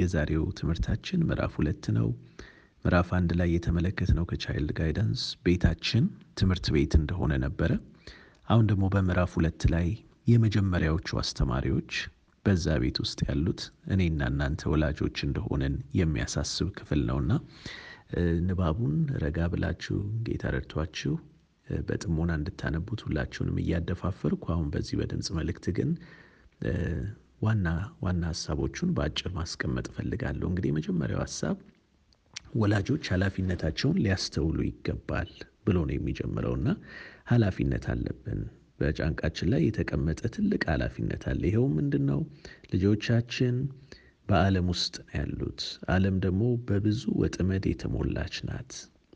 የዛሬው ትምህርታችን ምዕራፍ ሁለት ነው። ምዕራፍ አንድ ላይ የተመለከትነው ከቻይልድ ጋይዳንስ ቤታችን ትምህርት ቤት እንደሆነ ነበረ። አሁን ደግሞ በምዕራፍ ሁለት ላይ የመጀመሪያዎቹ አስተማሪዎች በዛ ቤት ውስጥ ያሉት እኔና እናንተ ወላጆች እንደሆነን የሚያሳስብ ክፍል ነውና ንባቡን ረጋ ብላችሁ ጌታ ረድቷችሁ በጥሞና እንድታነቡት ሁላችሁንም እያደፋፈርኩ አሁን በዚህ በድምፅ መልእክት ግን ዋና ዋና ሀሳቦቹን በአጭር ማስቀመጥ እፈልጋለሁ። እንግዲህ የመጀመሪያው ሀሳብ ወላጆች ኃላፊነታቸውን ሊያስተውሉ ይገባል ብሎ ነው የሚጀምረው እና ኃላፊነት አለብን። በጫንቃችን ላይ የተቀመጠ ትልቅ ኃላፊነት አለ። ይኸው ምንድን ነው? ልጆቻችን በዓለም ውስጥ ነው ያሉት። ዓለም ደግሞ በብዙ ወጥመድ የተሞላች ናት።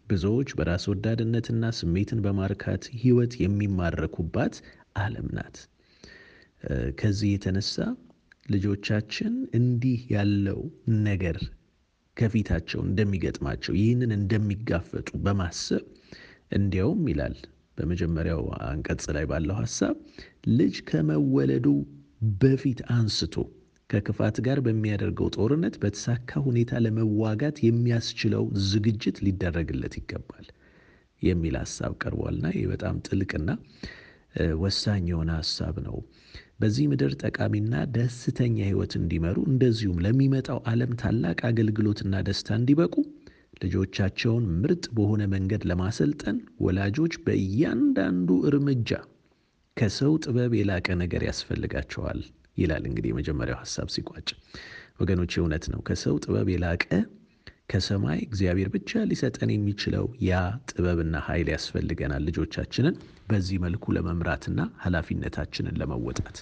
ብዙዎች በራስ ወዳድነትና ስሜትን በማርካት ሕይወት የሚማረኩባት ዓለም ናት። ከዚህ የተነሳ ልጆቻችን እንዲህ ያለው ነገር ከፊታቸው እንደሚገጥማቸው ይህንን እንደሚጋፈጡ በማሰብ እንዲያውም ይላል በመጀመሪያው አንቀጽ ላይ ባለው ሀሳብ ልጅ ከመወለዱ በፊት አንስቶ ከክፋት ጋር በሚያደርገው ጦርነት በተሳካ ሁኔታ ለመዋጋት የሚያስችለው ዝግጅት ሊደረግለት ይገባል የሚል ሀሳብ ቀርቧልና ይህ በጣም ጥልቅና ወሳኝ የሆነ ሀሳብ ነው። በዚህ ምድር ጠቃሚና ደስተኛ ሕይወት እንዲመሩ እንደዚሁም ለሚመጣው ዓለም ታላቅ አገልግሎትና ደስታ እንዲበቁ ልጆቻቸውን ምርጥ በሆነ መንገድ ለማሰልጠን ወላጆች በእያንዳንዱ እርምጃ ከሰው ጥበብ የላቀ ነገር ያስፈልጋቸዋል ይላል። እንግዲህ የመጀመሪያው ሀሳብ ሲቋጭ ወገኖች እውነት ነው። ከሰው ጥበብ የላቀ ከሰማይ እግዚአብሔር ብቻ ሊሰጠን የሚችለው ያ ጥበብና ኃይል ያስፈልገናል ልጆቻችንን በዚህ መልኩ ለመምራትና ኃላፊነታችንን ለመወጣት።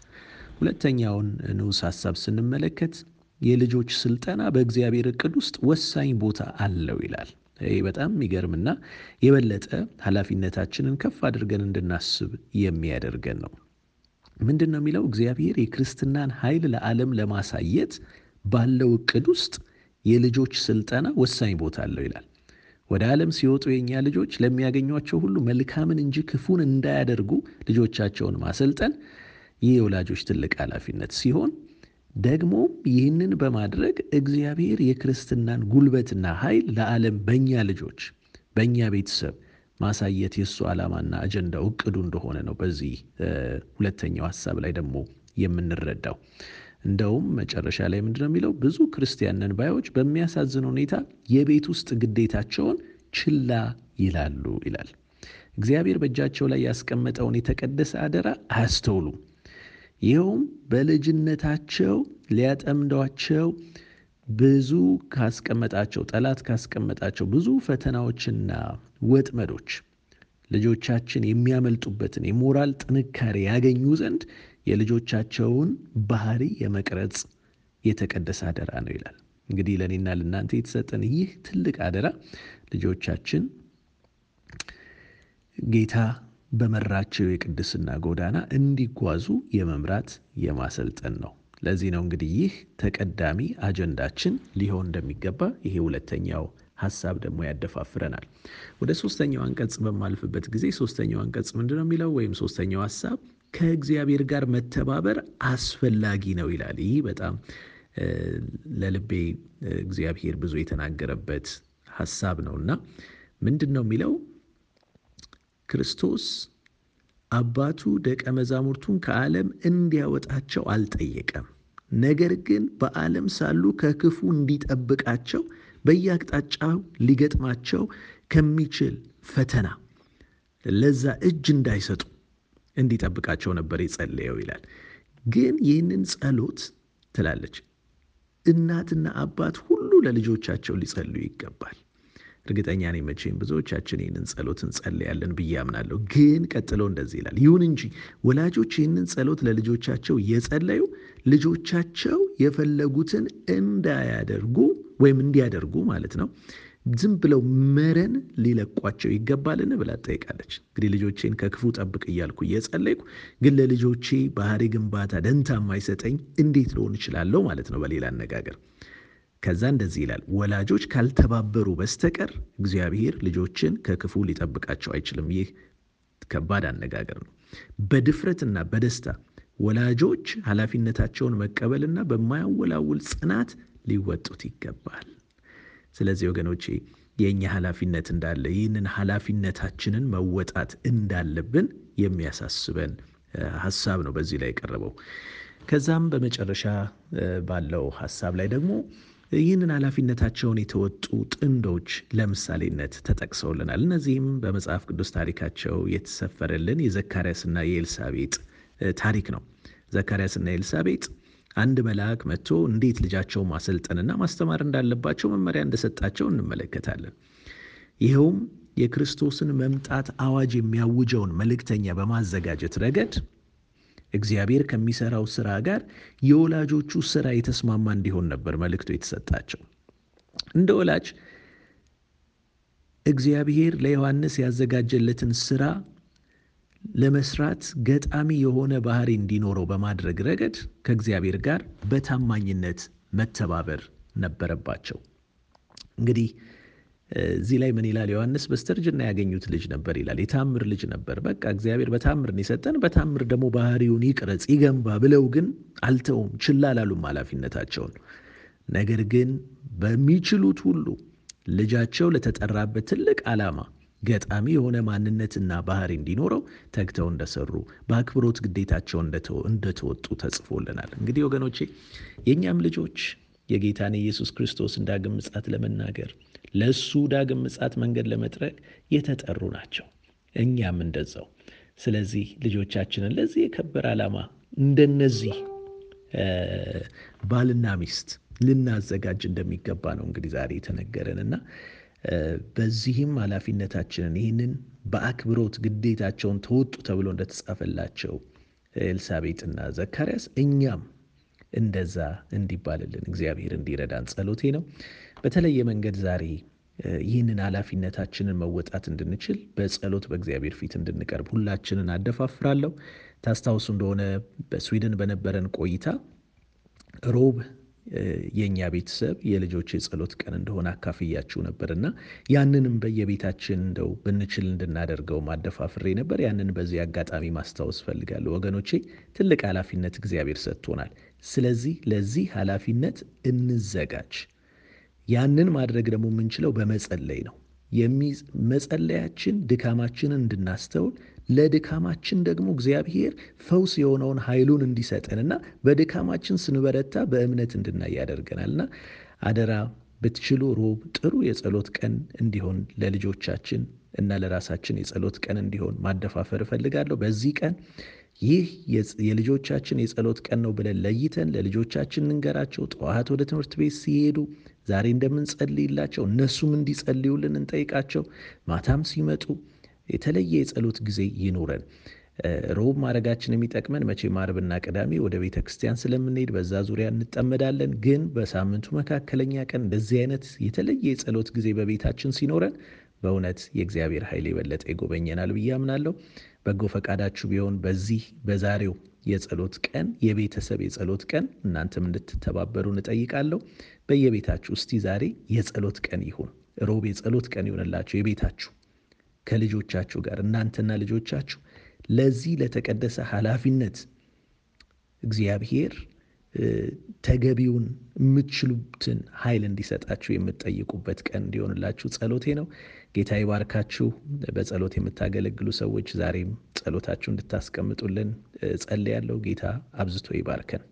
ሁለተኛውን ንዑስ ሀሳብ ስንመለከት የልጆች ስልጠና በእግዚአብሔር እቅድ ውስጥ ወሳኝ ቦታ አለው ይላል። ይህ በጣም የሚገርምና የበለጠ ኃላፊነታችንን ከፍ አድርገን እንድናስብ የሚያደርገን ነው። ምንድን ነው የሚለው? እግዚአብሔር የክርስትናን ኃይል ለዓለም ለማሳየት ባለው እቅድ ውስጥ የልጆች ስልጠና ወሳኝ ቦታ አለው ይላል። ወደ ዓለም ሲወጡ የእኛ ልጆች ለሚያገኟቸው ሁሉ መልካምን እንጂ ክፉን እንዳያደርጉ ልጆቻቸውን ማሰልጠን ይህ የወላጆች ትልቅ ኃላፊነት ሲሆን ደግሞ ይህንን በማድረግ እግዚአብሔር የክርስትናን ጉልበትና ኃይል ለዓለም በእኛ ልጆች በእኛ ቤተሰብ ማሳየት የእሱ ዓላማና አጀንዳው እቅዱ እንደሆነ ነው በዚህ ሁለተኛው ሀሳብ ላይ ደግሞ የምንረዳው። እንደውም መጨረሻ ላይ ምንድነው የሚለው? ብዙ ክርስቲያን ነን ባዮች በሚያሳዝን ሁኔታ የቤት ውስጥ ግዴታቸውን ችላ ይላሉ ይላል። እግዚአብሔር በእጃቸው ላይ ያስቀመጠውን የተቀደሰ አደራ አያስተውሉም። ይኸውም በልጅነታቸው ሊያጠምዷቸው ብዙ ካስቀመጣቸው ጠላት ካስቀመጣቸው ብዙ ፈተናዎችና ወጥመዶች ልጆቻችን የሚያመልጡበትን የሞራል ጥንካሬ ያገኙ ዘንድ የልጆቻቸውን ባህሪ የመቅረጽ የተቀደሰ አደራ ነው ይላል። እንግዲህ ለእኔና ለእናንተ የተሰጠን ይህ ትልቅ አደራ ልጆቻችን ጌታ በመራቸው የቅድስና ጎዳና እንዲጓዙ የመምራት የማሰልጠን ነው። ለዚህ ነው እንግዲህ ይህ ተቀዳሚ አጀንዳችን ሊሆን እንደሚገባ ይሄ ሁለተኛው ሀሳብ ደግሞ ያደፋፍረናል። ወደ ሶስተኛው አንቀጽ በማልፍበት ጊዜ ሶስተኛው አንቀጽ ምንድን ነው የሚለው? ወይም ሶስተኛው ሀሳብ ከእግዚአብሔር ጋር መተባበር አስፈላጊ ነው ይላል። ይህ በጣም ለልቤ እግዚአብሔር ብዙ የተናገረበት ሀሳብ ነው እና ምንድን ነው የሚለው? ክርስቶስ አባቱ ደቀ መዛሙርቱን ከዓለም እንዲያወጣቸው አልጠየቀም። ነገር ግን በዓለም ሳሉ ከክፉ እንዲጠብቃቸው በየአቅጣጫው ሊገጥማቸው ከሚችል ፈተና ለዛ እጅ እንዳይሰጡ እንዲጠብቃቸው ነበር የጸለየው ይላል። ግን ይህንን ጸሎት ትላለች እናትና አባት ሁሉ ለልጆቻቸው ሊጸልዩ ይገባል። እርግጠኛ ነኝ መቼም ብዙዎቻችን ይህንን ጸሎት እንጸልያለን ብዬ አምናለሁ። ግን ቀጥሎ እንደዚህ ይላል፣ ይሁን እንጂ ወላጆች ይህንን ጸሎት ለልጆቻቸው እየጸለዩ ልጆቻቸው የፈለጉትን እንዳያደርጉ ወይም እንዲያደርጉ ማለት ነው ዝም ብለው መረን ሊለቋቸው ይገባልን ብላ ትጠይቃለች። እንግዲህ ልጆቼን ከክፉ ጠብቅ እያልኩ እየጸለይኩ ግን ለልጆቼ ባህሪ ግንባታ ደንታ የማይሰጠኝ እንዴት ልሆን እችላለሁ ማለት ነው በሌላ አነጋገር ከዛ እንደዚህ ይላል፣ ወላጆች ካልተባበሩ በስተቀር እግዚአብሔር ልጆችን ከክፉ ሊጠብቃቸው አይችልም። ይህ ከባድ አነጋገር ነው። በድፍረትና በደስታ ወላጆች ኃላፊነታቸውን መቀበልና በማያወላውል ጽናት ሊወጡት ይገባል። ስለዚህ ወገኖቼ የእኛ ኃላፊነት እንዳለ ይህንን ኃላፊነታችንን መወጣት እንዳለብን የሚያሳስበን ሀሳብ ነው በዚህ ላይ የቀረበው። ከዛም በመጨረሻ ባለው ሀሳብ ላይ ደግሞ ይህንን ኃላፊነታቸውን የተወጡ ጥንዶች ለምሳሌነት ተጠቅሰውልናል። እነዚህም በመጽሐፍ ቅዱስ ታሪካቸው የተሰፈረልን የዘካርያስና የኤልሳቤጥ ታሪክ ነው። ዘካርያስና ኤልሳቤጥ አንድ መልአክ መጥቶ እንዴት ልጃቸው ማሰልጠንና ማስተማር እንዳለባቸው መመሪያ እንደሰጣቸው እንመለከታለን። ይኸውም የክርስቶስን መምጣት አዋጅ የሚያውጀውን መልእክተኛ በማዘጋጀት ረገድ እግዚአብሔር ከሚሰራው ስራ ጋር የወላጆቹ ስራ የተስማማ እንዲሆን ነበር መልእክቱ የተሰጣቸው። እንደ ወላጅ እግዚአብሔር ለዮሐንስ ያዘጋጀለትን ስራ ለመስራት ገጣሚ የሆነ ባህሪ እንዲኖረው በማድረግ ረገድ ከእግዚአብሔር ጋር በታማኝነት መተባበር ነበረባቸው። እንግዲህ እዚህ ላይ ምን ይላል ዮሐንስ? በስተርጅና ያገኙት ልጅ ነበር ይላል። የታምር ልጅ ነበር። በቃ እግዚአብሔር በታምር የሰጠን በታምር ደግሞ ባህሪውን ይቅረጽ ይገንባ ብለው ግን አልተውም፣ ችላ አላሉም ኃላፊነታቸውን። ነገር ግን በሚችሉት ሁሉ ልጃቸው ለተጠራበት ትልቅ ዓላማ ገጣሚ የሆነ ማንነትና ባህሪ እንዲኖረው ተግተው እንደሰሩ በአክብሮት ግዴታቸውን እንደተወጡ ተጽፎልናል። እንግዲህ ወገኖቼ የእኛም ልጆች የጌታን የኢየሱስ ክርስቶስን ዳግም ምጻት ለመናገር ለእሱ ዳግም ምጻት መንገድ ለመጥረግ የተጠሩ ናቸው። እኛም እንደዛው። ስለዚህ ልጆቻችንን ለዚህ የከበረ ዓላማ እንደነዚህ ባልና ሚስት ልናዘጋጅ እንደሚገባ ነው እንግዲህ ዛሬ የተነገረን እና በዚህም ኃላፊነታችንን ይህንን በአክብሮት ግዴታቸውን ተወጡ ተብሎ እንደተጻፈላቸው ኤልሳቤጥና ዘካርያስ እኛም እንደዛ እንዲባልልን እግዚአብሔር እንዲረዳን ጸሎቴ ነው። በተለየ መንገድ ዛሬ ይህንን ኃላፊነታችንን መወጣት እንድንችል በጸሎት በእግዚአብሔር ፊት እንድንቀርብ ሁላችንን አደፋፍራለሁ። ታስታውሱ እንደሆነ በስዊድን በነበረን ቆይታ ሮብ የእኛ ቤተሰብ የልጆች የጸሎት ቀን እንደሆነ አካፍያችሁ ነበርና ያንንም በየቤታችን እንደው ብንችል እንድናደርገው ማደፋፍሬ ነበር። ያንን በዚህ አጋጣሚ ማስታወስ ፈልጋለሁ። ወገኖቼ ትልቅ ኃላፊነት እግዚአብሔር ሰጥቶናል። ስለዚህ ለዚህ ኃላፊነት እንዘጋጅ። ያንን ማድረግ ደግሞ የምንችለው በመጸለይ ነው። መጸለያችን ድካማችንን እንድናስተውል ለድካማችን ደግሞ እግዚአብሔር ፈውስ የሆነውን ኃይሉን እንዲሰጠንና በድካማችን ስንበረታ በእምነት እንድናይ ያደርገናልና አደራ ብትችሉ ሮብ ጥሩ የጸሎት ቀን እንዲሆን ለልጆቻችን እና ለራሳችን የጸሎት ቀን እንዲሆን ማደፋፈር እፈልጋለሁ። በዚህ ቀን ይህ የልጆቻችን የጸሎት ቀን ነው ብለን ለይተን ለልጆቻችን እንገራቸው። ጠዋት ወደ ትምህርት ቤት ሲሄዱ ዛሬ እንደምንጸልይላቸው እነሱም እንዲጸልዩልን እንጠይቃቸው። ማታም ሲመጡ የተለየ የጸሎት ጊዜ ይኑረን። ሮብ ማድረጋችን የሚጠቅመን መቼም ዓርብና ቅዳሜ ወደ ቤተ ክርስቲያን ስለምንሄድ በዛ ዙሪያ እንጠመዳለን። ግን በሳምንቱ መካከለኛ ቀን እንደዚህ አይነት የተለየ የጸሎት ጊዜ በቤታችን ሲኖረን በእውነት የእግዚአብሔር ኃይል የበለጠ ይጎበኘናል ብዬ አምናለሁ። በጎ ፈቃዳችሁ ቢሆን በዚህ በዛሬው የጸሎት ቀን የቤተሰብ የጸሎት ቀን እናንተም እንድትተባበሩን እጠይቃለሁ። በየቤታችሁ እስቲ ዛሬ የጸሎት ቀን ይሁን፣ ሮብ የጸሎት ቀን ይሆንላችሁ የቤታችሁ ከልጆቻችሁ ጋር እናንተና ልጆቻችሁ ለዚህ ለተቀደሰ ኃላፊነት እግዚአብሔር ተገቢውን የምትችሉትን ኃይል እንዲሰጣችሁ የምትጠይቁበት ቀን እንዲሆንላችሁ ጸሎቴ ነው። ጌታ ይባርካችሁ። በጸሎት የምታገለግሉ ሰዎች ዛሬም ጸሎታችሁ እንድታስቀምጡልን ጸልያለሁ። ጌታ አብዝቶ ይባርከን።